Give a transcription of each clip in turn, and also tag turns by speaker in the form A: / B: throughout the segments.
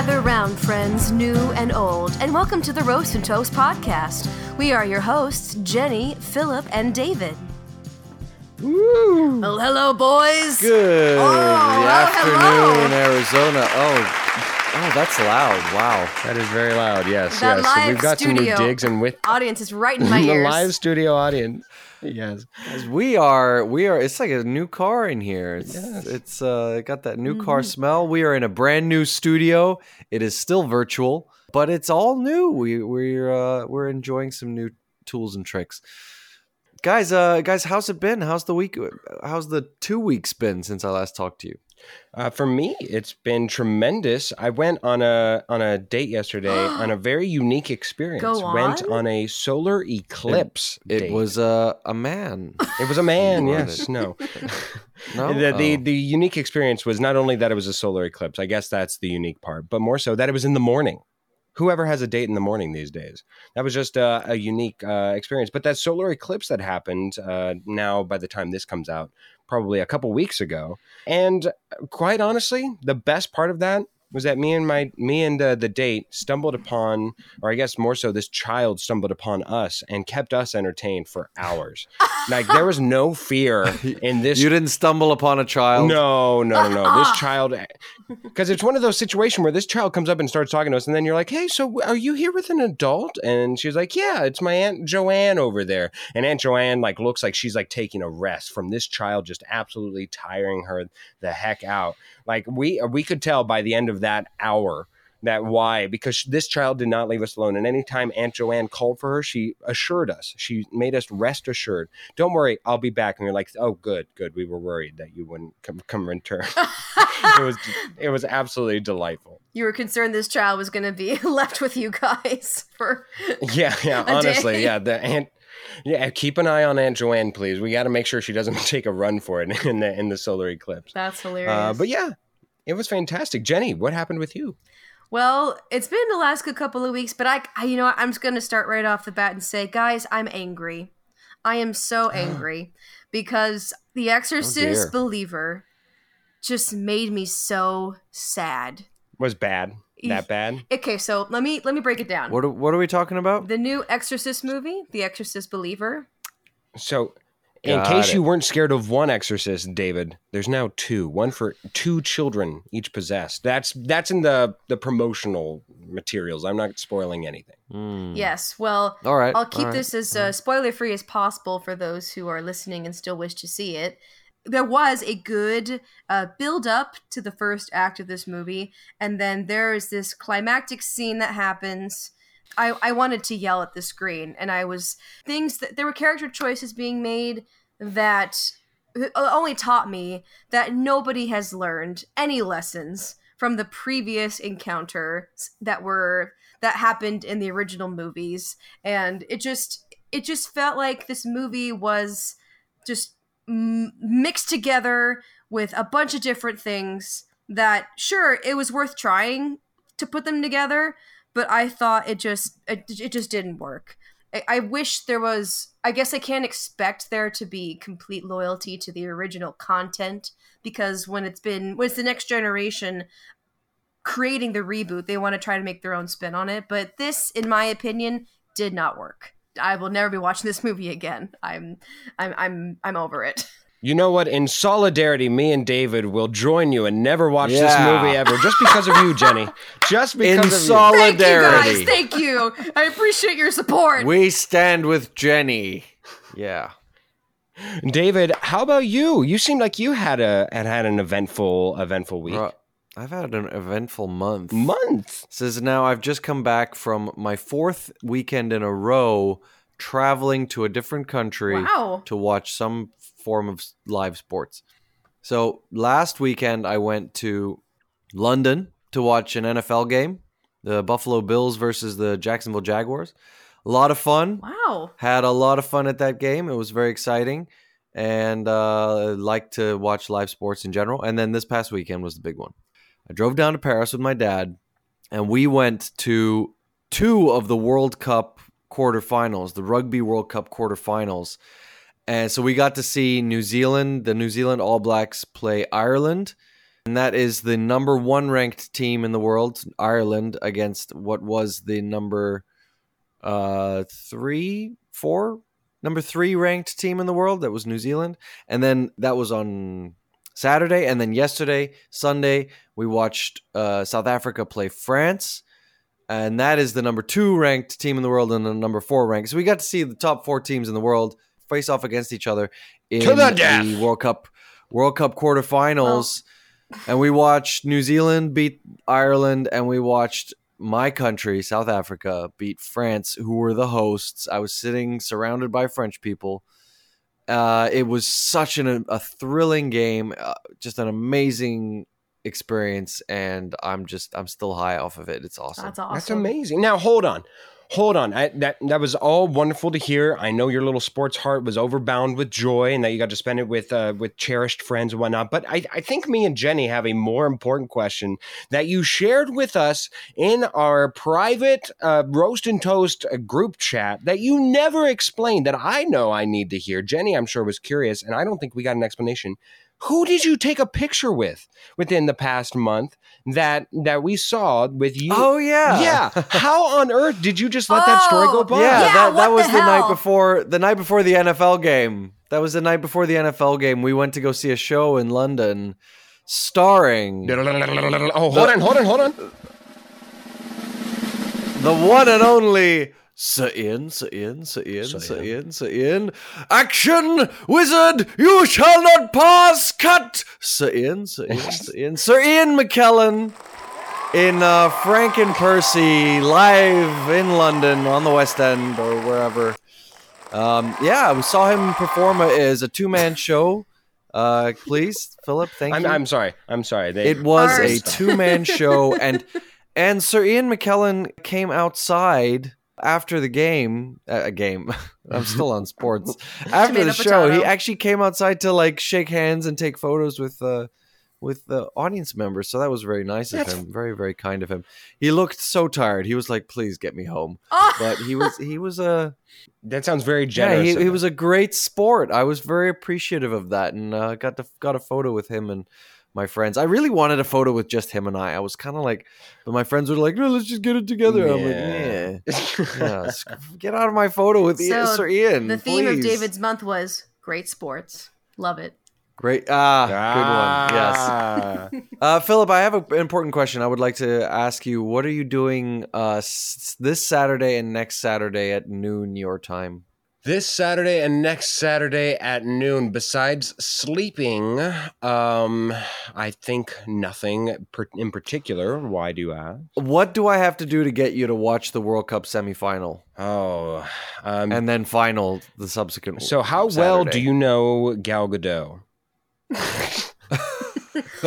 A: Gather round, friends, new and old, and welcome to the Roast and Toast podcast. We are your hosts, Jennie, Philip, and David.
B: Woo!
A: Oh, hello, boys.
B: Good
A: Oh,
B: afternoon,
A: hello.
B: Arizona. Oh, oh, that's loud. Wow.
C: That is very loud. Yes,
A: That
C: yes. So we've got
A: studio
C: some new digs and with
A: Audience is right in my ears.
C: the live studio audience. Yes.
B: Guys, We are, we are. It's like a new car in here. It's,
C: Yes.
B: it's uh, got that new
A: Mm-hmm.
B: car smell. We are in a brand new studio. It is still virtual, but it's all new. We we're uh, we're enjoying some new tools and tricks. Guys, uh, guys, how's it been? How's the week? How's the two weeks been since I last talked to you?
C: Uh, for me, it's been tremendous. I went on a on a date yesterday on a very unique experience.
A: Go
C: Went
A: on.
C: on a solar eclipse.
B: It
C: date.
B: was uh, a man.
C: It was a man.
B: You
C: yes. No.
B: No,
C: The, the
B: Oh.
C: the unique experience was not only that it was a solar eclipse. I guess that's the unique part, but more so that it was in the morning. Whoever has a date in the morning these days, that was just uh, a unique uh, experience. But that solar eclipse that happened uh, now, by the time this comes out, probably a couple weeks ago, and quite honestly, the best part of that was that me and my me and uh, the date stumbled upon, or I guess more so, this child stumbled upon us and kept us entertained for hours. like there was no fear in this
B: you didn't stumble upon a child.
C: no, no, no, no. This child, because it's one of those situations where this child comes up and starts talking to us, and then you're like, "Hey, so are you here with an adult?" And she's like, "Yeah, it's my aunt Joanne over there." And Aunt Joanne like looks like she's like taking a rest from this child, just absolutely tiring her the heck out. Like we we could tell by the end of that hour that why because this child did not leave us alone. And anytime aunt joanne called for her she assured us. She made us rest assured. Don't worry i'll be back. And we are like oh good good. We were worried that you wouldn't come, come return. It was it was absolutely delightful.
A: You were concerned this child was going to be left with you guys for.
C: yeah yeah honestly
A: day.
C: yeah the aunt yeah keep an eye on aunt joanne please we got to make sure she doesn't take a run for it in the in the solar eclipse
A: That's hilarious.
C: uh, but yeah it was fantastic Jennie what happened with you
A: Well, it's been the last couple of weeks, but I, I you know, what, I'm just going to start right off the bat and say, guys, I'm angry. I am so angry because The Exorcist
B: dear.
A: Believer just made me so sad.
C: was bad that bad
A: Okay, so let me let me break it down.
B: What are, what are we talking about?
A: The new Exorcist movie, The Exorcist Believer.
C: So, in
B: Got
C: case
B: it.
C: you weren't scared of one exorcist, David, there's now two. One for two children, each possessed. That's that's in the the promotional materials. I'm not spoiling anything.
B: Hmm.
A: Yes. Well,
B: All right.
A: I'll keep
B: all right.
A: this as uh, spoiler free as possible for those who are listening and still wish to see it. There was a good uh, build up to the first act of this movie, and then there is this climactic scene that happens. I, I wanted to yell at the screen, and I was things that there were character choices being made that uh, only taught me that nobody has learned any lessons from the previous encounters that were that happened in the original movies and it just it just felt like this movie was just m- mixed together with a bunch of different things that sure it was worth trying to put them together but i thought it just it, it just didn't work. I, I wish there was i guess i can't expect there to be complete loyalty to the original content because when it's been when it's the next generation creating the reboot they want to try to make their own spin on it but this in my opinion did not work i will never be watching this movie again i'm i'm i'm, I'm over it
C: You know what? In solidarity, me and David will join you and never watch this movie ever, just because of you, Jennie. Just because
B: In
C: of
B: sol-
A: thank you
B: Solidarity.
A: guys thank you i appreciate your support
B: We stand with Jennie. Yeah.
C: David, how about you? You seemed like you had a had had an eventful eventful week.
B: Bro, I've had an eventful month.
C: Month.
B: Says now I've just come back from my fourth weekend in a row traveling to a different country
A: wow
B: to watch some form of s- live sports. So last weekend I went to London to watch an NFL game, the Buffalo Bills versus the Jacksonville Jaguars. A lot of fun.
A: wow
B: Had a lot of fun at that game. It was very exciting, and uh, like to watch live sports in general. And then this past weekend was the big one. I drove down to Paris with my dad, and we went to two of the World Cup quarterfinals, the Rugby World Cup quarterfinals. And so we got to see New Zealand, the New Zealand All Blacks play Ireland. and that is the number one ranked team in the world, Ireland, against what was the number uh, three, four, number three ranked team in the world. That was New Zealand, and then that was on Saturday, and then yesterday, Sunday, we watched uh, South Africa play France. And that is the number two ranked team in the world and the number four ranked. So we got to see the top four teams in the world face off against each other in
C: the
B: the World Cup World Cup quarterfinals. and we watched New Zealand beat Ireland, and we watched my country, South Africa, beat France, who were the hosts. I was sitting surrounded by French people. Uh, it was such an, a thrilling game, uh, just an amazing experience, and I'm just I'm still high off of it. It's awesome.
A: That's awesome.
C: That's amazing. Now hold on. Hold on. I, that that was all wonderful to hear. I know your little sports heart was overbound with joy, and that you got to spend it with uh, with cherished friends and whatnot. But I, I think me and Jennie have a more important question that you shared with us in our private uh, roast and toast uh, group chat that you never explained. That I know I need to hear. Jennie, I'm sure was curious, and I don't think we got an explanation. Who did you take a picture with within the past month that that we saw with you?
B: Oh yeah,
C: Yeah. How on earth did you just let that oh, story go
A: Oh,
C: by?
B: Yeah,
A: Yeah,
B: that, that was
A: the
B: the, night before the night before the NFL game. That was the night before the NFL game. We went to go see a show in London starring
C: Oh, hold on, hold on, hold on.
B: the one and only Sir Ian, Sir Ian, Sir Ian,
C: Sir
B: Sir
C: Ian.
B: Ian, Sir Ian. Action, wizard, you shall not pass. Cut, Sir Ian, Sir Ian, Sir Ian, Sir Ian McKellen in uh, Frank and Percy live in London on the West End or wherever. Um, yeah, we saw him perform a, as a two-man show. Uh, please, Philip, thank
C: I'm,
B: you.
C: I'm sorry. I'm sorry. They,
B: It was a two man show, and and Sir Ian McKellen came outside after the game. Uh, a game. I'm still on sports. After the
A: Tomato,
B: show, he actually came outside to like shake hands and take photos with uh, with the audience members. So that was very nice of
C: That's-
B: him. Very very kind of him. He looked so tired. He was like, "Please get me home."
A: Oh,
B: But he was he was a
C: that sounds very
B: yeah.
C: generous.
B: He, he was a great sport. I was very appreciative of that, and uh, got to got a photo with him and my friends. I really wanted a photo with just him and I. I was kind of like, but my friends were like, "No, let's just get it together." I'm like, "Yeah, yeah, get out of my photo with Ian,
A: So,
B: Sir Ian."
A: the theme of. David's month was great sports. Love it.
B: great, ah, good one. Yes,
C: Ah.
B: uh, Philip, I have an important question. I would like to ask you. What are you doing uh, s- this Saturday and next Saturday at noon your time?
C: This Saturday and next Saturday at noon, besides sleeping, um, I think nothing per- in particular. Why do you ask?
B: What do I have to do to get you to watch the World Cup semifinal
C: Oh, um,
B: and then final the subsequent?
C: so how well do you know Gal Gadot?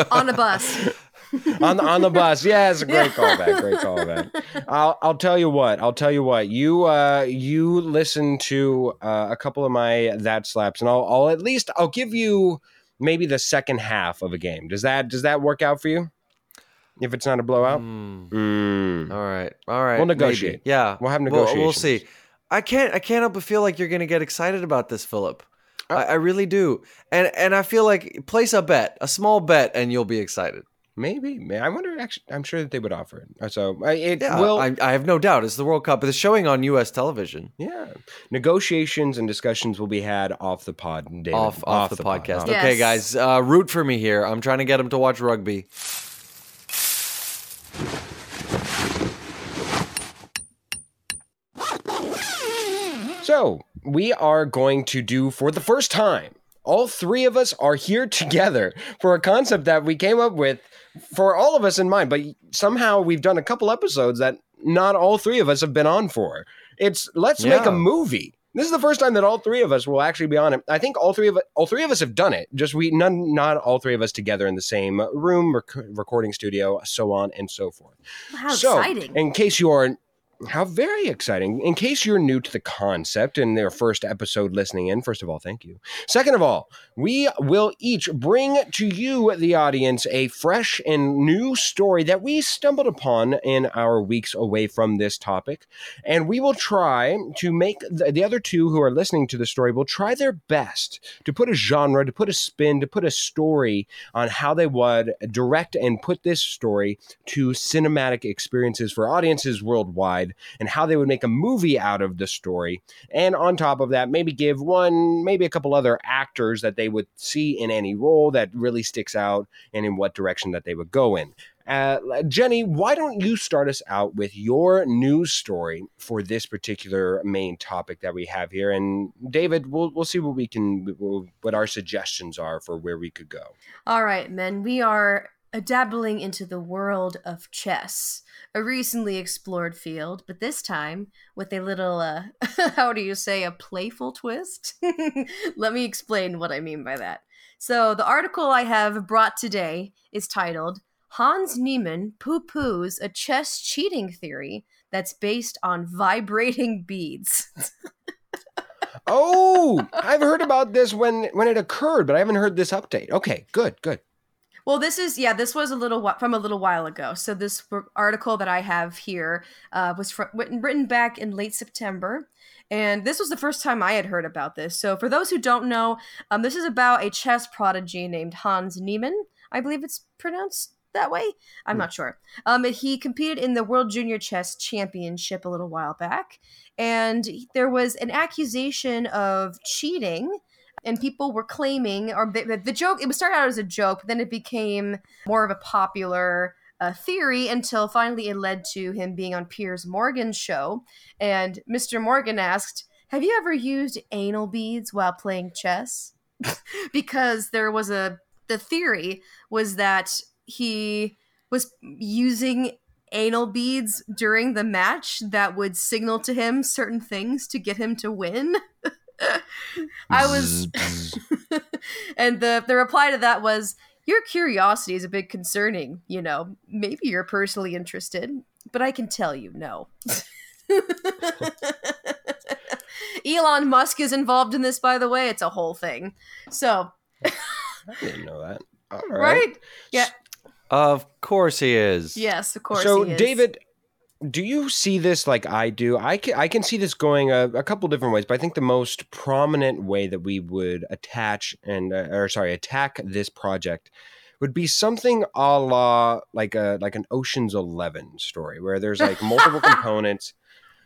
A: On a bus.
C: on the, on the bus. Yeah, it's a great callback. Great callback. I'll I'll tell you what. I'll tell you what. You uh you listen to uh, a couple of my that slaps, and I'll I'll at least I'll give you maybe the second half of a game. Does that does that work out for you? If it's not a blowout.
B: Hmm.
C: Mm.
B: All right, all right.
C: We'll
B: maybe.
C: negotiate.
B: Yeah,
C: We'll have
B: We'll, we'll see. I can't. I can't help but feel like you're going to get excited about this, Philip.
C: Uh,
B: I, I really do, and and I feel like place a bet, a small bet, and you'll be excited.
C: Maybe. May- I wonder. Actually, I'm sure that they would offer it. Uh, So I- it
B: Yeah,
C: will.
B: I, I have no doubt. It's the World Cup. It's showing on U.S. television.
C: yeah. Negotiations and discussions will be had off the pod. David.
B: Off, off, the, podcast.
C: pod.
A: Yeah.
B: Okay, guys, uh, root for me here. I'm trying to get them to watch rugby.
C: So, we are going to do for the first time, all three of us are here together for a concept that we came up with for all of us in mind, but somehow we've done a couple episodes that not all three of us have been on for. It's let's make a movie. This is the first time that all three of us will actually be on it. I think all three of all three of us have done it. Just we none not all three of us together in the same room, rec- recording studio, so on and so forth.
A: How
C: so,
A: exciting.
C: in case you are How very exciting. In case you're new to the concept and their first episode listening in, first of all, thank you. Second of all, we will each bring to you, the audience, a fresh and new story that we stumbled upon in our weeks away from this topic. And we will try to make the, the other two who are listening to the story will try their best to put a genre, to put a spin, to put a story on how they would direct and put this story to cinematic experiences for audiences worldwide and how they would make a movie out of the story. And on top of that, maybe give one, maybe a couple other actors that they would see in any role that really sticks out and in what direction that they would go in. Uh, Jennie, why don't you start us out with your news story for this particular main topic that we have here? And David, we'll we'll see what we can what our suggestions are for where we could go.
A: All right, men, we are dabbling into the world of chess, a recently explored field, but this time with a little, uh, how do you say, a playful twist? Let me explain what I mean by that. So, the article I have brought today is titled Hans Niemann Poo Poos a Chess Cheating Theory That's Based on Vibrating Beads.
C: oh, I've heard about this when when it occurred, but I haven't heard this update. Okay, good, good.
A: Well, this is yeah, this was a little from a little while ago. So this article that I have here uh, was from, written back in late September, and this was the first time I had heard about this. So for those who don't know, um, this is about a chess prodigy named Hans Niemann. I believe it's pronounced that way. I'm hmm. not sure. Um, he competed in the World Junior Chess Championship a little while back, and there was an accusation of cheating and people were claiming, or the, the joke, it was started out as a joke, but then it became more of a popular uh, theory until finally it led to him being on Piers Morgan's show. And Mr. Morgan asked, Have you ever used anal beads while playing chess? because there was a, the theory was that he was using anal beads during the match that would signal to him certain things to get him to win. I was, and the the reply to that was, "Your curiosity is a bit concerning. You know, maybe you're personally interested, but I can tell you no." Elon Musk is involved in this, by the way. It's a whole thing. So,
C: I didn't know that.
A: All right. right? Yeah.
B: Of course he is.
A: Yes, of course.
C: So, David, do you see this like I do? I can, I can see this going a, a, couple different ways, but I think the most prominent way that we would attach and uh, or sorry attack this project would be something a la like a like an Ocean's Eleven story where there's like multiple components.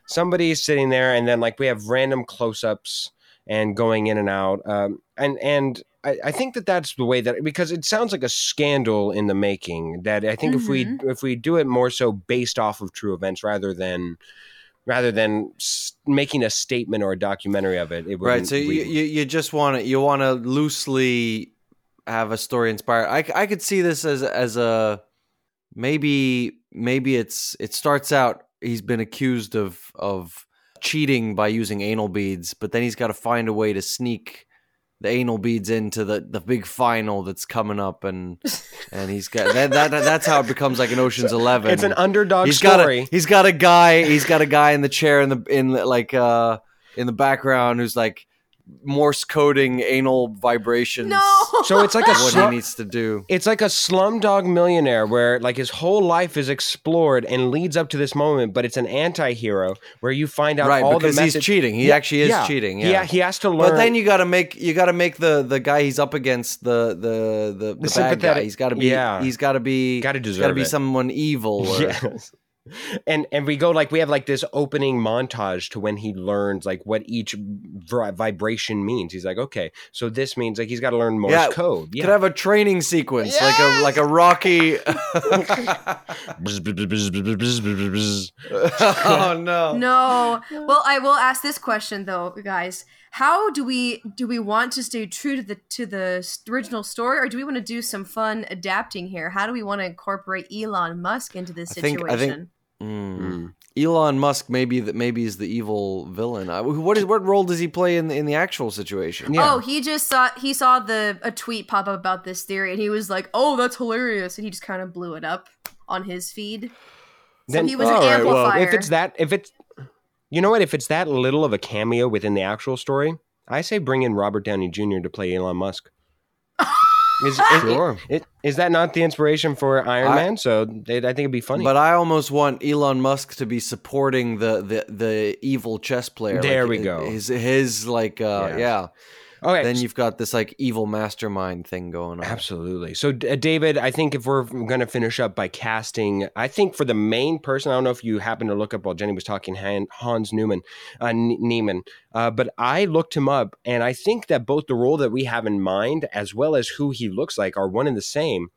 C: Somebody's sitting there, and then like we have random close-ups and going in and out, um, and and I, I, think that that's the way that because it sounds like a scandal in the making. That I think mm-hmm. if we mm-hmm. if we do it more so based off of true events rather than rather than making a statement or a documentary of it, it
B: right. So you, you you just want to you want to loosely have a story inspired. I I could see this as as a maybe maybe it's it starts out he's been accused of of cheating by using anal beads, but then he's got to find a way to sneak the anal beads into the, the big final that's coming up and and he's got that, that that's how it becomes like an Ocean's Eleven.
C: It's an underdog
B: he's
C: story.
B: Got a, he's got a guy. He's got a guy in the chair in the in like uh in the background who's like Morse coding anal vibrations.
A: No.
C: So it's like a
B: what he needs to do.
C: It's like a slumdog millionaire where like his whole life is explored and leads up to this moment, but it's an anti-hero where you find out
B: right,
C: all
B: because
C: the message-
B: he's cheating. He
C: yeah,
B: actually is
C: yeah.
B: cheating. Yeah.
C: he has to learn.
B: But then you got to make you got to make the the guy he's up against the the the, the, the bad guy. He's got to be
C: yeah.
B: he's got to be
C: got to deserve
B: got to be
C: it.
B: someone evil. Or,
C: yes and and we go like we have like this opening montage to when he learns like what each vibration means. He's like, okay, so this means like he's got to learn Morse
B: yeah,
C: code.
B: Yeah, could have a training sequence yes! like a like a Rocky. oh no,
A: no. Well, I will ask this question though, guys. How do we do we want to stay true to the to the original story, or do we want to do some fun adapting here? How do we want to incorporate Elon Musk into this situation?
B: I think, I think Mm. Mm. Elon Musk maybe that maybe is the evil villain. What is what role does he play in the, in the actual situation?
A: Yeah. Oh, he just saw he saw the a tweet pop up about this theory and he was like, "Oh, that's hilarious," and he just kind of blew it up on his feed. So
C: Then-
A: he was an
B: All right, well,
A: amplifier.
C: if it's that, if it's, you know what? If it's that little of a cameo within the actual story, I say bring in Robert Downey Jr. to play Elon Musk. Is, is,
B: Sure.
C: is, is that not the inspiration for Iron
B: I-
C: Man? So they, I think it'd be funny.
B: But I almost want Elon Musk to be supporting the the, the evil chess player.
C: There
B: Like,
C: we go.
B: His his like uh,
C: Yes.
B: yeah.
C: Okay,
B: Then you've got this like evil mastermind thing going on.
C: Absolutely. So, D- uh, David, I think if we're going to finish up by casting, I think for the main person, I don't know if you happen to look up while Jennie was talking Han, Hans Newman, uh, N- Neiman, uh, but I looked him up, and I think that both the role that we have in mind as well as who he looks like are one and the same.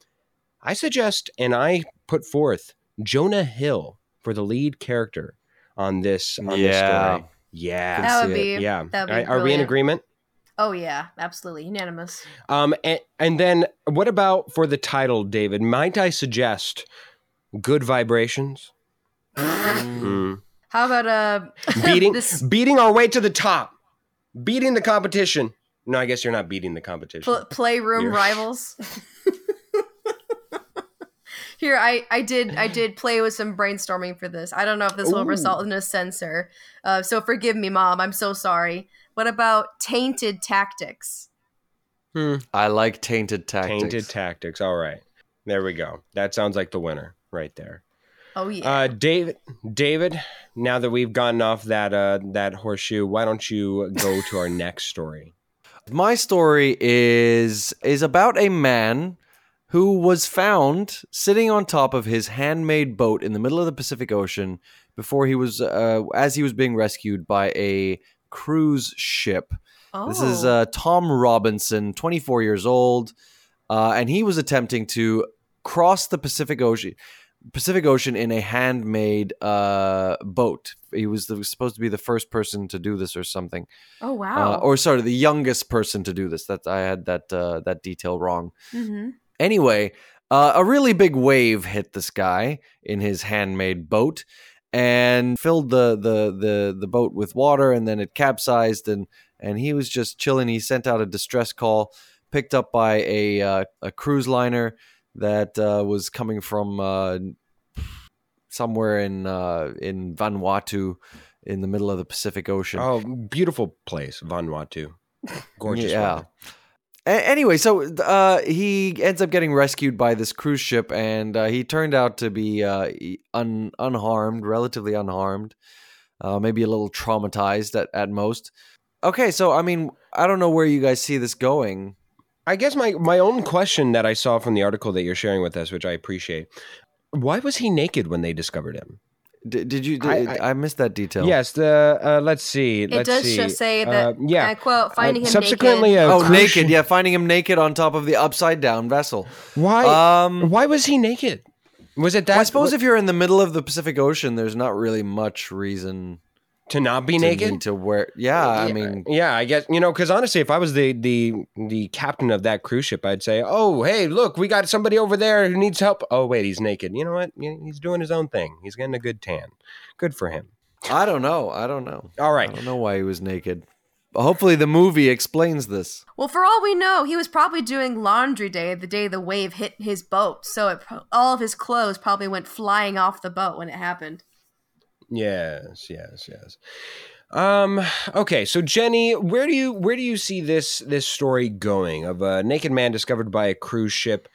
C: I suggest, and I put forth Jonah Hill for the lead character on this on this
B: Yeah.
C: story. Yeah,
A: that would be
C: yeah.
A: That would
C: Are-
A: be
C: are we in agreement?
A: Oh yeah, absolutely unanimous.
C: Um, and, and then what about for the title, David? Might I suggest good vibrations? Mm.
A: How about uh
C: Beating,
A: this
C: beating our way to the top, beating the competition. No, I guess you're not beating the competition.
A: pl- playroom
C: You're-
A: rivals? Here, I, I did I did play with some brainstorming for this. I don't know if this will
C: Ooh.
A: result in a censor, uh, so forgive me, mom. I'm so sorry. What about tainted tactics?
C: Hmm.
B: I like tainted tactics.
C: Tainted tactics. All right, there we go. That sounds like the winner right there.
A: Oh yeah,
C: Uh, David, David. Now that we've gotten off that uh, that horseshoe, why don't you go to our next story?
B: My story is is about a man who was found sitting on top of his handmade boat in the middle of the Pacific Ocean before he was uh, as he was being rescued by a cruise ship.
A: oh.
B: This is uh, Tom Robinson, 24 years old, uh, and he was attempting to cross the Pacific Ocean. Pacific Ocean in a handmade uh, boat. He was, the, was supposed to be the first person to do this, or something.
A: oh wow.
B: Uh, or sorry, the youngest person to do this. That I had that uh, that detail wrong.
A: hmm
B: Anyway, uh, a really big wave hit this guy in his handmade boat and filled the, the the the boat with water, and then it capsized, and and he was just chilling. He sent out a distress call, picked up by a uh, a cruise liner that uh, was coming from uh, somewhere in uh, in Vanuatu, in the middle of the Pacific Ocean.
C: Oh, beautiful place, Vanuatu. Gorgeous.
B: Yeah.
C: weather.
B: Anyway, so uh, he ends up getting rescued by this cruise ship, and uh, he turned out to be uh, un- unharmed, relatively unharmed, uh, maybe a little traumatized at, at most. Okay, so I mean, I don't know where you guys see this going.
C: I guess my my own question that I saw from the article that you're sharing with us, which I appreciate. Why was he naked when they discovered him?
B: D- did you?
C: I-
B: Did, I, missed that detail.
C: Yes, the uh, let's see.
A: It
C: let's
A: does
C: see.
A: just say that.
C: Uh, yeah.
A: I quote: "Finding
C: Uh,
A: him
C: subsequently,
A: naked."
C: a
B: Oh, naked. Yeah, finding him naked on top of the upside down vessel.
C: Why?
B: Um,
C: why was he naked? Was it that?
B: well, I suppose if you're in the middle of the Pacific Ocean, there's not really much reason
C: to not be
B: to
C: naked.
B: need to wear. Yeah, I mean,
C: yeah, I guess you know because honestly, if I was the the the captain of that cruise ship, I'd say, "Oh, hey, look, we got somebody over there who needs help." Oh, wait, he's naked. You know what? He's doing his own thing. He's getting a good tan. Good for him.
B: I don't know. I don't know.
C: all right I
B: don't know why he was naked. But hopefully, the movie explains this.
A: Well, for all we know, he was probably doing laundry day the day the wave hit his boat, so it, all of his clothes probably went flying off the boat when it happened.
C: Yes, yes, yes. Um. Okay. So Jennie, where do you where do you see this this story going of a naked man discovered by a cruise ship?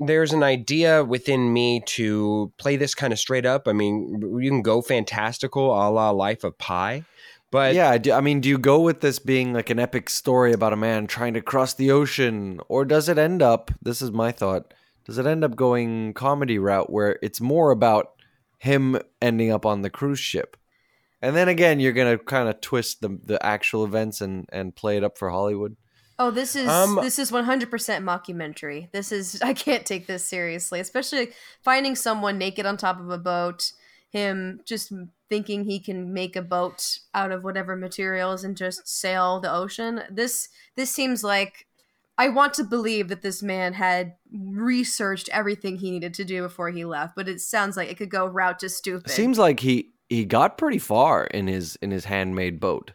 C: There's an idea within me to play this kind of straight up. I mean, you can go fantastical, a la Life of Pi, but
B: yeah, I mean, do you go with this being like an epic story about a man trying to cross the ocean, or does it end up? This is my thought. Does it end up going comedy route where it's more about him ending up on the cruise ship, and then again, you're gonna kind of twist the the actual events and and play it up for Hollywood?
A: Oh, this is
C: Um,
A: this is 100% mockumentary. This is I can't take this seriously, especially finding someone naked on top of a boat, him just thinking he can make a boat out of whatever materials and just sail the ocean. This this seems like I want to believe that this man had researched everything he needed to do before he left, but it sounds like it could go route to stupid.
B: Seems like he he got pretty far in his in his handmade boat.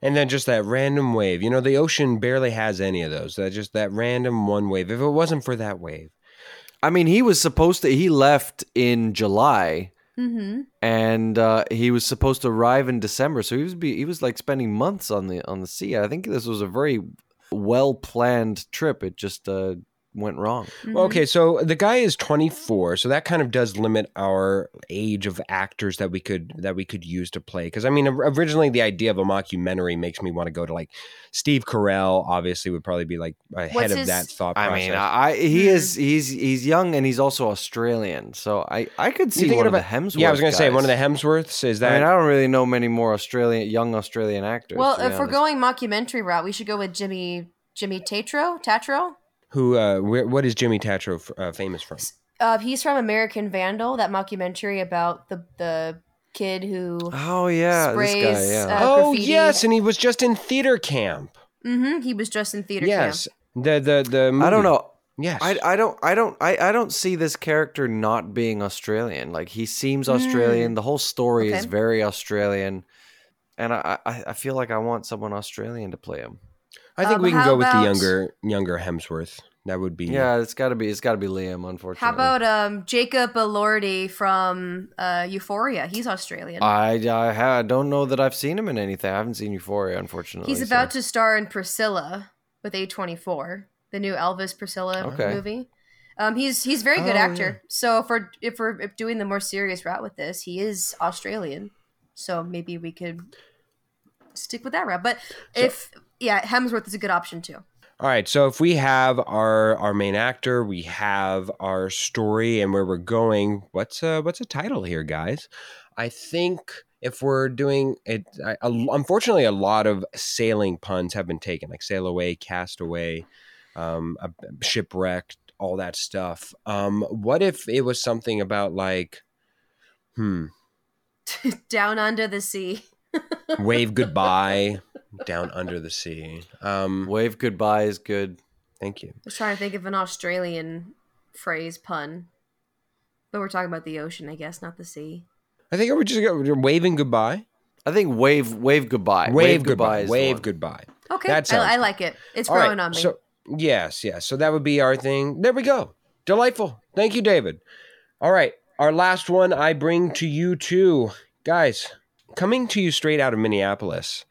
C: and then just that random wave. You know, the ocean barely has any of those. That just that random one wave. If it wasn't for that wave,
B: I mean, he was supposed to. He left in July
A: Mm-hmm.
B: and uh, he was supposed to arrive in December. So he was be, he was like spending months on the on the sea. I think this was a very well planned trip. It just uh, went wrong.
A: Mm-hmm.
C: Well, okay, so the guy is 24, so that kind of does limit our age of actors that we could that we could use to play. Because I mean, originally the idea of a mockumentary makes me want to go to like Steve Carell. Obviously, would probably be like ahead
A: What's
C: of
A: his-
C: that thought
B: I
C: process.
B: mean, I, I he
A: Hmm.
B: is he's he's young and he's also Australian. So I I could see
C: thinking
B: one of
C: about-
B: the Hemsworth.
C: yeah, I was going to say one of the Hemsworths is that.
B: I mean, I don't really know many more Australian young Australian actors.
A: Well,
B: to be
A: if we're going mockumentary route, we should go with Jimmy Jimmy Tatro. Tatro.
C: Who? Uh, where, what is Jimmy Tatro f- uh, famous from?
A: Uh, he's from American Vandal, that mockumentary about the the kid who.
B: Oh yeah, this guy. Yeah.
A: uh,
C: oh yes, and he was just in theater camp.
A: Mm-hmm. he was just in theater
C: yes,
A: camp.
C: the the the.
B: I don't know.
C: Yes,
B: I, I don't I don't I, I don't see this character not being Australian. Like he seems
A: Mm.
B: Australian. The whole story is very Australian, and I, I I feel like I want someone Australian to play him.
C: I think
A: Um,
C: we can
A: how
C: go with the younger younger Hemsworth. That would be
B: Yeah, it's got to be it's got to be Liam. Unfortunately,
A: How about um Jacob Elordi from uh, Euphoria? He's Australian.
B: I I, ha- I don't know that I've seen him in anything. I haven't seen Euphoria, unfortunately.
A: He's about to star in Priscilla with A24, the new Elvis Priscilla
B: Okay.
A: movie. Um, he's he's a very good
B: Oh,
A: actor. So if we're if we're doing the more serious route with this, he is Australian. So maybe we could stick with that route. But if yeah, Hemsworth is a good option too.
C: All right, so if we have our our main actor, we have our story and where we're going. What's uh what's a title here, guys? I think if we're doing it, I, a- unfortunately, a lot of sailing puns have been taken, like sail away, cast away, um, a- shipwrecked, all that stuff. Um, what if it was something about like, hmm,
A: Down under the sea.
C: wave goodbye down under the sea? Um,
B: Wave goodbye is good.
C: thank you.
A: I was trying to think of an Australian phrase pun. But we're talking about the ocean, I guess, not the sea.
C: I think we're just go- waving goodbye.
B: I think wave wave goodbye.
C: Wave, goodbye.
B: is
C: Wave
B: one.
C: goodbye.
A: Okay,
C: That
A: I, I like it. It's
C: All right,
A: growing on me.
C: So yes, yes. So that would be our thing. There we go. Delightful. Thank you, David. All right. Our last one I bring to you too. Guys, coming to you straight out of Minneapolis.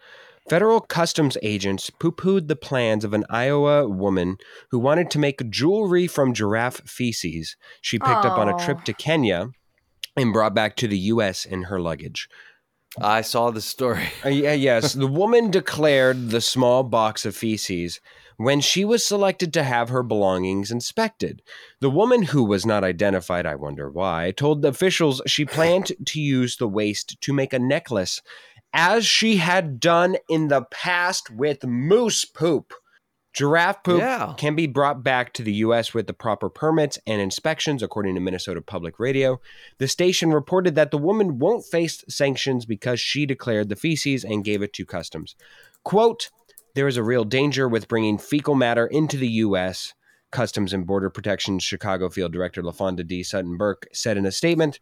C: Federal customs agents poo pooed the plans of an Iowa woman who wanted to make jewelry from giraffe feces she picked up on a trip to Kenya and brought back to the U.S. in her luggage.
B: I saw the story.
C: Uh, yeah, yes, the woman declared the small box of feces when she was selected to have her belongings inspected. The woman, who was not identified, I wonder why, told the officials she planned to use the waste to make a necklace, as she had done in the past with moose poop. Giraffe poop
B: Yeah.
C: can be brought back to the U.S. with the proper permits and inspections, according to Minnesota Public Radio. The station reported that the woman won't face sanctions because she declared the feces and gave it to customs. Quote, there is a real danger with bringing fecal matter into the U.S. Customs and Border Protection Chicago Field Director LaFonda D. Sutton Burke said in a statement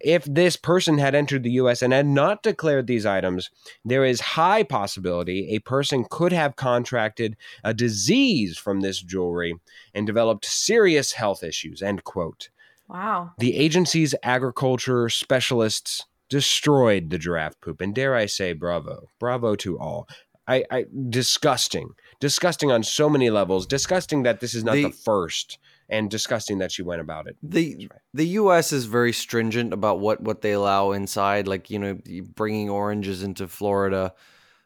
C: if this person had entered the U.S. and had not declared these items, there is high possibility a person could have contracted a disease from this jewelry and developed serious health issues. End quote.
A: wow.
C: The agency's agriculture specialists destroyed the giraffe poop, and dare I say, bravo, bravo to all. I, I disgusting, disgusting on so many levels. Disgusting that this is not the,
B: The-
C: first, and disgusting that she went about it.
B: the the U.S. is very stringent about what what they allow inside. Like you know, bringing oranges into Florida,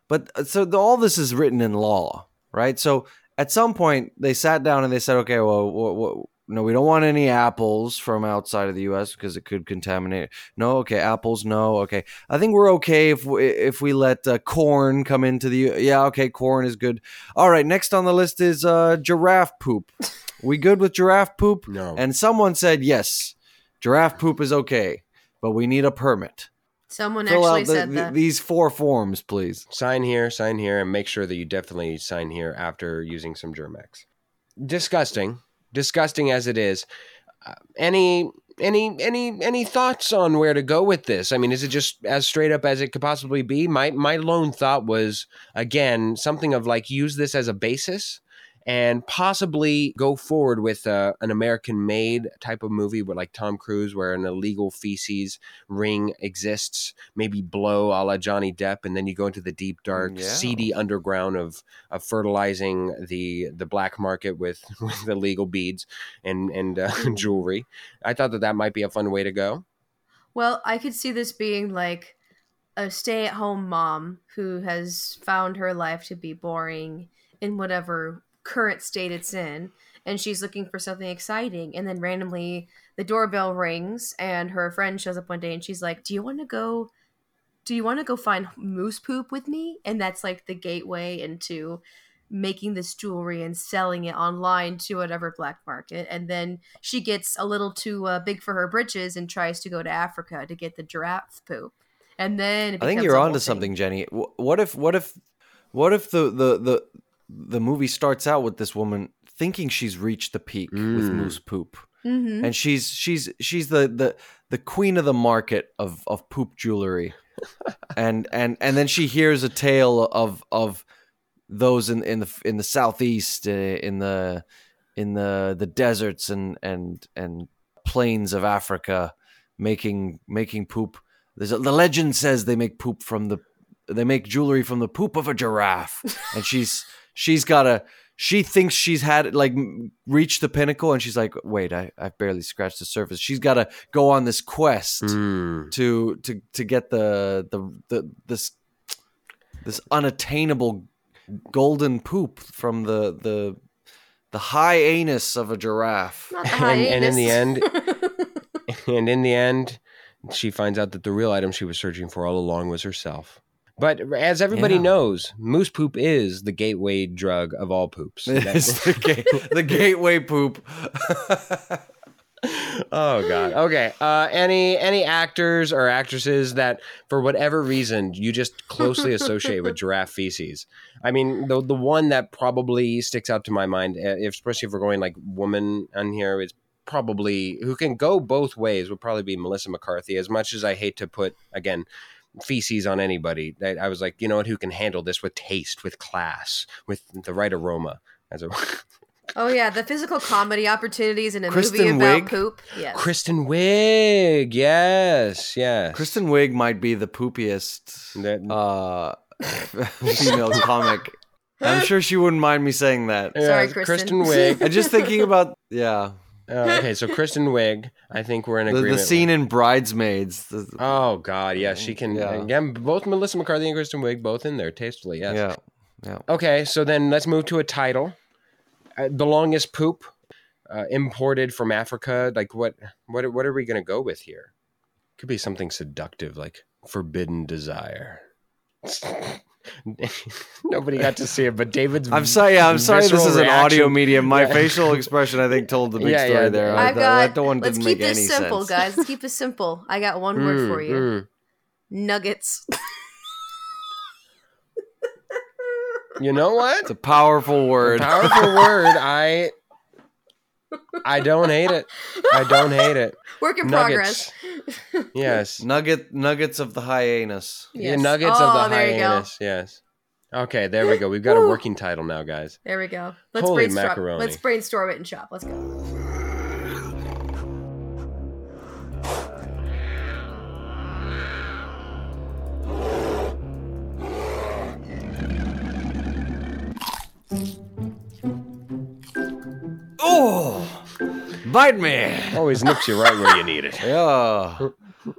B: but uh, so the, all this is written in law, right? So at some point they sat down and they said, okay, well, wha- wha- no, we don't want any apples from outside of the U.S. because it could contaminate. No, okay, apples, no, okay. I think we're okay if we, if we let uh, corn come into the. U- Yeah, okay, corn is good. All right, next on the list is uh, giraffe poop. We good with giraffe poop?
C: No,
B: And someone said, yes, giraffe poop is okay, but we need a permit.
A: Someone
B: Fill
A: actually
B: out the-
A: said
B: the-
A: that.
B: these four forms, please.
C: sign here, sign here, and make sure that you definitely sign here after using some Germ-X. Disgusting, disgusting as it is. Uh, any any any any thoughts on where to go with this? I mean, is it just as straight up as it could possibly be? My my lone thought was again something of like use this as a basis and possibly go forward with uh, an American made type of movie with like Tom Cruise, where an illegal feces ring exists, maybe blow a la Johnny Depp, and then you go into the deep, dark,
B: Yeah.
C: seedy underground of, of fertilizing the the black market with, with illegal beads and, and uh, jewelry. I thought that that might be a fun way to go.
A: Well, I could see this being like a stay at home mom who has found her life to be boring in whatever current state it's in. And she's looking for something exciting. And then randomly the doorbell rings and her friend shows up one day and she's like, Do you want to go? Do you want to go find moose poop with me? And that's like the gateway into making this jewelry and selling it online to whatever black market and then she gets a little too uh, big for her britches and tries to go to africa to get the giraffe poop and then
B: I think you're onto
A: thing.
B: something, Jennie. What if what if what if the the the the movie starts out with this woman thinking she's reached the peak with
C: Mm.
B: moose poop,
A: Mhm.
B: and she's she's she's the the the queen of the market of of poop jewelry, and and and then she hears a tale of of those in in the in the southeast uh, in the in the the deserts and and and plains of Africa making making poop. There's a, the legend says they make poop from the they make jewelry from the poop of a giraffe, and she's she's got a she thinks she's had like reached the pinnacle, and she's like, wait, I I've barely scratched the surface. She's got to go on this quest
C: Mm.
B: to to to get the the the this this unattainable golden poop from the the the high anus of a giraffe.
A: Not the
C: And- and in the
A: end
C: And in the end, she finds out that the real item she was searching for all along was herself. But as everybody
B: Yeah.
C: knows, moose poop is the gateway drug of all poops.
B: It's the, ga- the gateway poop.
C: oh god. Okay. Uh, any any actors or actresses that for whatever reason you just closely associate with giraffe feces? I mean, the the one that probably sticks out to my mind, if, especially if we're going like woman on here, is probably who can go both ways would probably be Melissa McCarthy. As much as I hate to put again feces on anybody, I, I was like, you know what, who can handle this with taste, with class, with the right aroma. As a
A: oh yeah the physical comedy opportunities in a
B: Kristen
A: movie about
B: Wiig?
A: poop yes
C: Kristen Wiig, yes, yes.
B: Kristen Wiig might be the poopiest
C: That-
B: uh, female comic. I'm sure she wouldn't mind me saying that.
A: Sorry,
C: Yeah,
A: Kristen.
C: Wiig.
B: I'm just thinking about yeah,
C: Uh, okay, so Kristen Wiig, I think we're in
B: the, the scene
C: with-
B: in Bridesmaids. The,
C: Oh God, yeah, she can.
B: Yeah.
C: Again, both Melissa McCarthy and Kristen Wiig, both in there tastefully. Yes.
B: Yeah, yeah.
C: Okay, so then let's move to a title. Uh, the longest poop, uh, imported from Africa. Like what? What? What are we going to go with here? Could be something seductive, like forbidden desire. Nobody got to see it, but David's.
B: I'm sorry. Yeah, I'm sorry. This
C: visceral
B: is an audio medium. My
C: Yeah.
B: facial expression, I think, told the big
C: Yeah,
B: story
C: yeah,
B: there. I-
A: i've got
B: that one
A: let's
B: didn't
A: keep
B: make any
A: this simple
B: sense.
A: guys let's keep it simple i got one word
C: Mm,
A: for you
C: mm.
A: nuggets
C: You know what?
B: It's a powerful word.
C: Powerful word. I I don't hate it. I don't hate it.
A: work in
C: Nuggets.
A: progress
C: Yes.
B: Nugget nuggets of the hyenas.
C: Yeah,
A: Yes.
C: nuggets
A: oh,
C: of the oh,
A: there you go
C: hyenas. Yes. Okay, there we go. We've got a working title now, guys.
A: There we go. Let's
C: Holy
A: brainstorm.
C: macaroni.
A: Let's brainstorm it and shop. Let's go.
B: Bite me.
C: Always nips you right where you need it.
B: Yeah.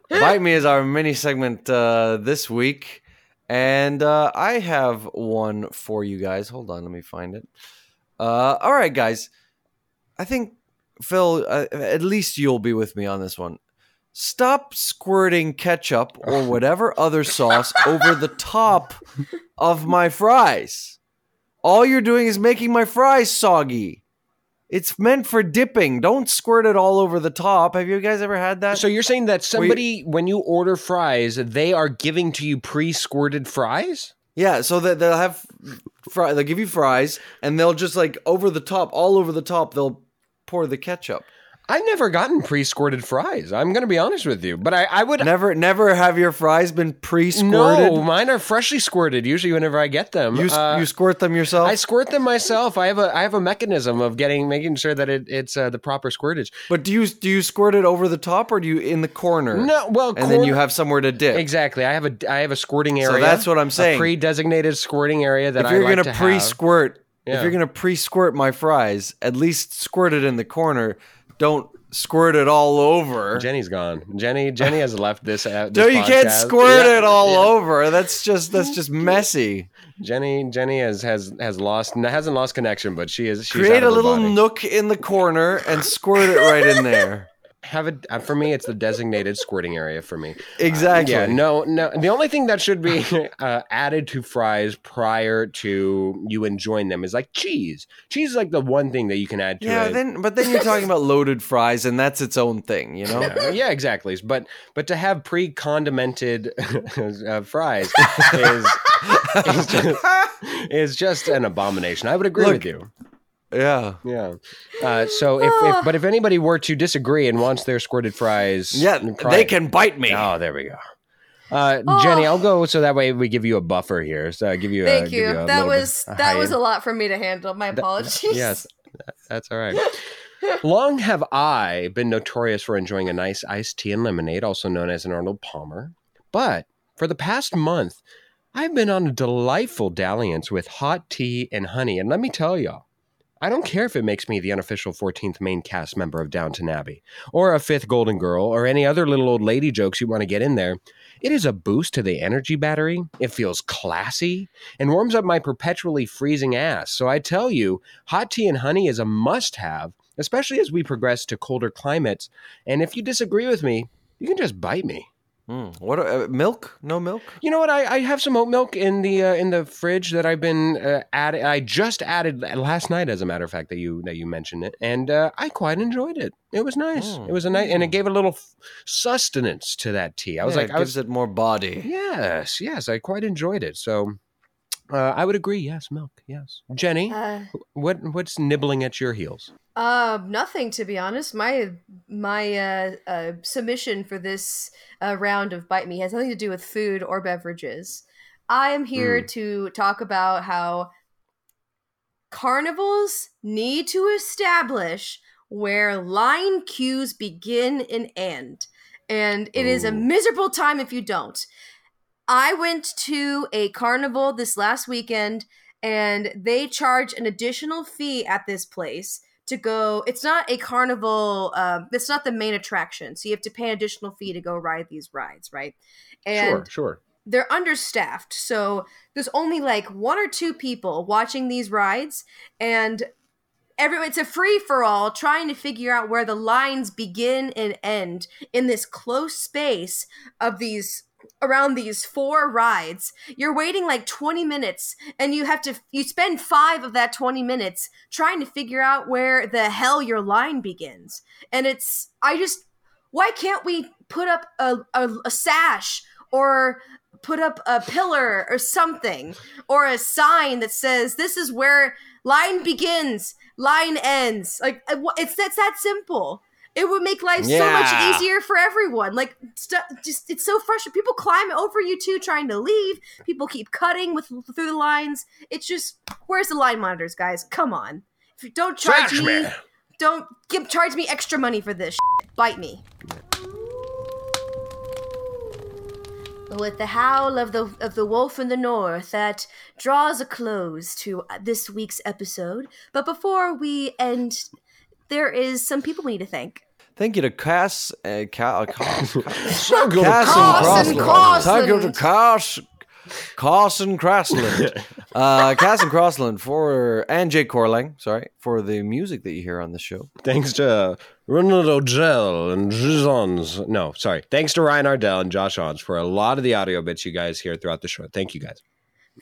B: Bite Me is our mini segment uh, this week. And uh, I have one for you guys. Hold on, let me find it. Uh, all right, guys. I think, Phil, uh, at least you'll be with me on this one. Stop squirting ketchup or whatever other sauce over the top of my fries. All you're doing is making my fries soggy. It's meant for dipping. Don't squirt it all over the top. Have you guys ever had that?
C: So you're saying that somebody, when you order fries, they are giving to you pre-squirted fries?
B: Yeah, so that they'll have fry, they'll give you fries, and they'll just like over the top, all over the top, they'll pour the ketchup.
C: I've never gotten pre-squirted fries. I'm going to be honest with you, but I, I would
B: Never, never have your fries been pre-squirted.
C: no. Mine are freshly squirted. Usually, whenever I get them,
B: You,
C: Uh,
B: you squirt them yourself.
C: I squirt them myself. I have a I have a mechanism of getting making sure that it, it's uh, the proper squirtage.
B: but do you do you squirt it over the top or do you in the corner?
C: No, well,
B: and then you have somewhere to dip.
C: exactly. I have a I have a squirting area.
B: So that's what I'm
C: a
B: saying.
C: pre-designated squirting area that
B: If you're
C: like
B: gonna pre-squirt,
C: Yeah.
B: if you're gonna pre-squirt my fries, at least squirt it in the corner. Don't squirt it all over.
C: Jennie's gone. Jennie Jennie has left this. Uh,
B: no,
C: this
B: you can't squirt
C: Yeah,
B: it all
C: yeah.
B: over. That's just that's just messy.
C: Jennie Jennie has has has lost hasn't lost connection, but she is she's
B: Create a little
C: body.
B: nook in the corner and squirt it right in there.
C: have it uh, for me. It's the designated squirting area for me.
B: Exactly.
C: Yeah, no, no. The only thing that should be uh, added to fries prior to you enjoying them is like cheese. Cheese is like the one thing that you can add to
B: Yeah,
C: it.
B: then but then you're talking about loaded fries, and that's its own thing, you know.
C: yeah, yeah, exactly. But but to have pre-condimented uh, fries is is just, is just an abomination. I would agree
B: Look,
C: with you.
B: Yeah,
C: Yeah. Uh, so if, if but if anybody were to disagree and wants their squirted fries,
B: yeah,
C: pri-
B: they can bite me.
C: Oh, there we go. Uh,
A: Oh.
C: Jennie, I'll go so that way we give you a buffer here. So I give you.
A: Thank
C: give
A: you.
C: a
A: that
C: little bit-
A: was that was a lot for me to handle. My apologies.
C: Yes, that- that's all right. Long have I been notorious for enjoying a nice iced tea and lemonade, also known as an Arnold Palmer. But for the past month, I've been on a delightful dalliance with hot tea and honey. And let me tell y'all, I don't care if it makes me the unofficial 14th main cast member of Downton Abbey, or a fifth Golden Girl, or any other little old lady jokes you want to get in there. It is a boost to the energy battery. It feels classy and warms up my perpetually freezing ass. So I tell you, hot tea and honey is a must have, especially as we progress to colder climates. And if you disagree with me, you can just bite me.
B: Mm, what uh, milk? No milk?
C: You know what? I, I have some oat milk in the uh, in the fridge that I've been uh, add. I just added last night, as a matter of fact, that you that you mentioned it, and uh, I quite enjoyed it. It was nice.
B: Mm.
C: It was a nice, and it gave a little f- sustenance to that tea. I was
B: Yeah,
C: like,
B: it
C: I was
B: gives it more body.
C: yes, yes, I quite enjoyed it. So. Uh, I would agree. Yes, milk. Yes, Jennie.
A: Uh,
C: What what's nibbling at your heels?
A: uh, nothing to be honest. My my uh, uh, submission for this uh, round of Bite Me has nothing to do with food or beverages. I am here to talk about how carnivals need to establish where line queues begin and end. And it is a miserable time if you don't. I went to a carnival this last weekend and they charge an additional fee at this place to go. It's not a carnival, um, it's not the main attraction. So you have to pay an additional fee to go ride these rides, right? And
C: sure, sure.
A: they're understaffed. So there's only like one or two people watching these rides, and everyone it's a free for all trying to figure out where the lines begin and end in this close space of these around these four rides you're waiting like 20 minutes and you have to you spend 5 of that 20 minutes trying to figure out where the hell your line begins. And it's i just why can't we put up a, a, a sash or put up a pillar or something or a sign that says this is where line begins line ends. Like it's that's that simple it would make life so much easier for everyone. Like stu- just it's so frustrating. People climb over you too trying to leave. People keep cutting with through the lines. It's just where's the line monitors guys? Come on. If you don't charge me
C: man.
A: don't give charge me extra money for this shit. bite me. With the howl of the of the wolf in the north that draws a close to uh, this week's episode. But before we end there is some people we need to thank
B: Thank you to Cass, uh, Ca- uh, Cass,
C: So good.
B: Cass
A: Cass
B: and
A: and
B: Crossland. Thank you to
A: Crossland.
B: Cass, Cass and Crossland. uh, Cass and Crossland for and Jake Corling, sorry for the music that you hear on the show.
C: Thanks to Ronald O'Gell and Jizons. No, sorry. Thanks to Ryan Ardell and Josh Ons for a lot of the audio bits you guys hear throughout the show. Thank you guys.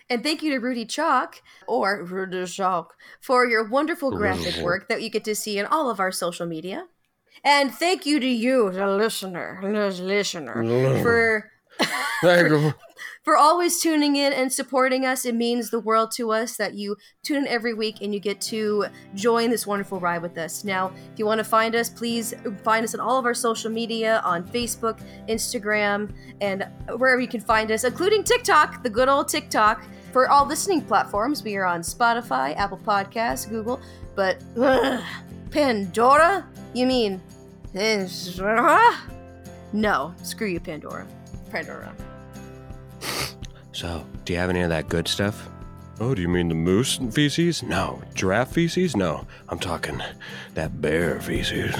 A: And thank you to rudy chalk or rudy chalk for your wonderful graphic work that you get to see in all of our social media. And thank you to you the listener the listener for
C: You
A: for always tuning in and supporting us. It means the world to us that you tune in every week and you get to join this wonderful ride with us. Now, if you want to find us, please find us on all of our social media on Facebook, Instagram, and wherever you can find us, including TikTok, the good old TikTok. For all listening platforms, we are on Spotify, Apple Podcasts, Google, but ugh, Pandora? You mean Pandora? No, screw you, Pandora. Pandora.
C: So, do you have any of that good stuff? Oh, do you mean the moose feces? No. Giraffe feces? No. I'm talking that bear feces.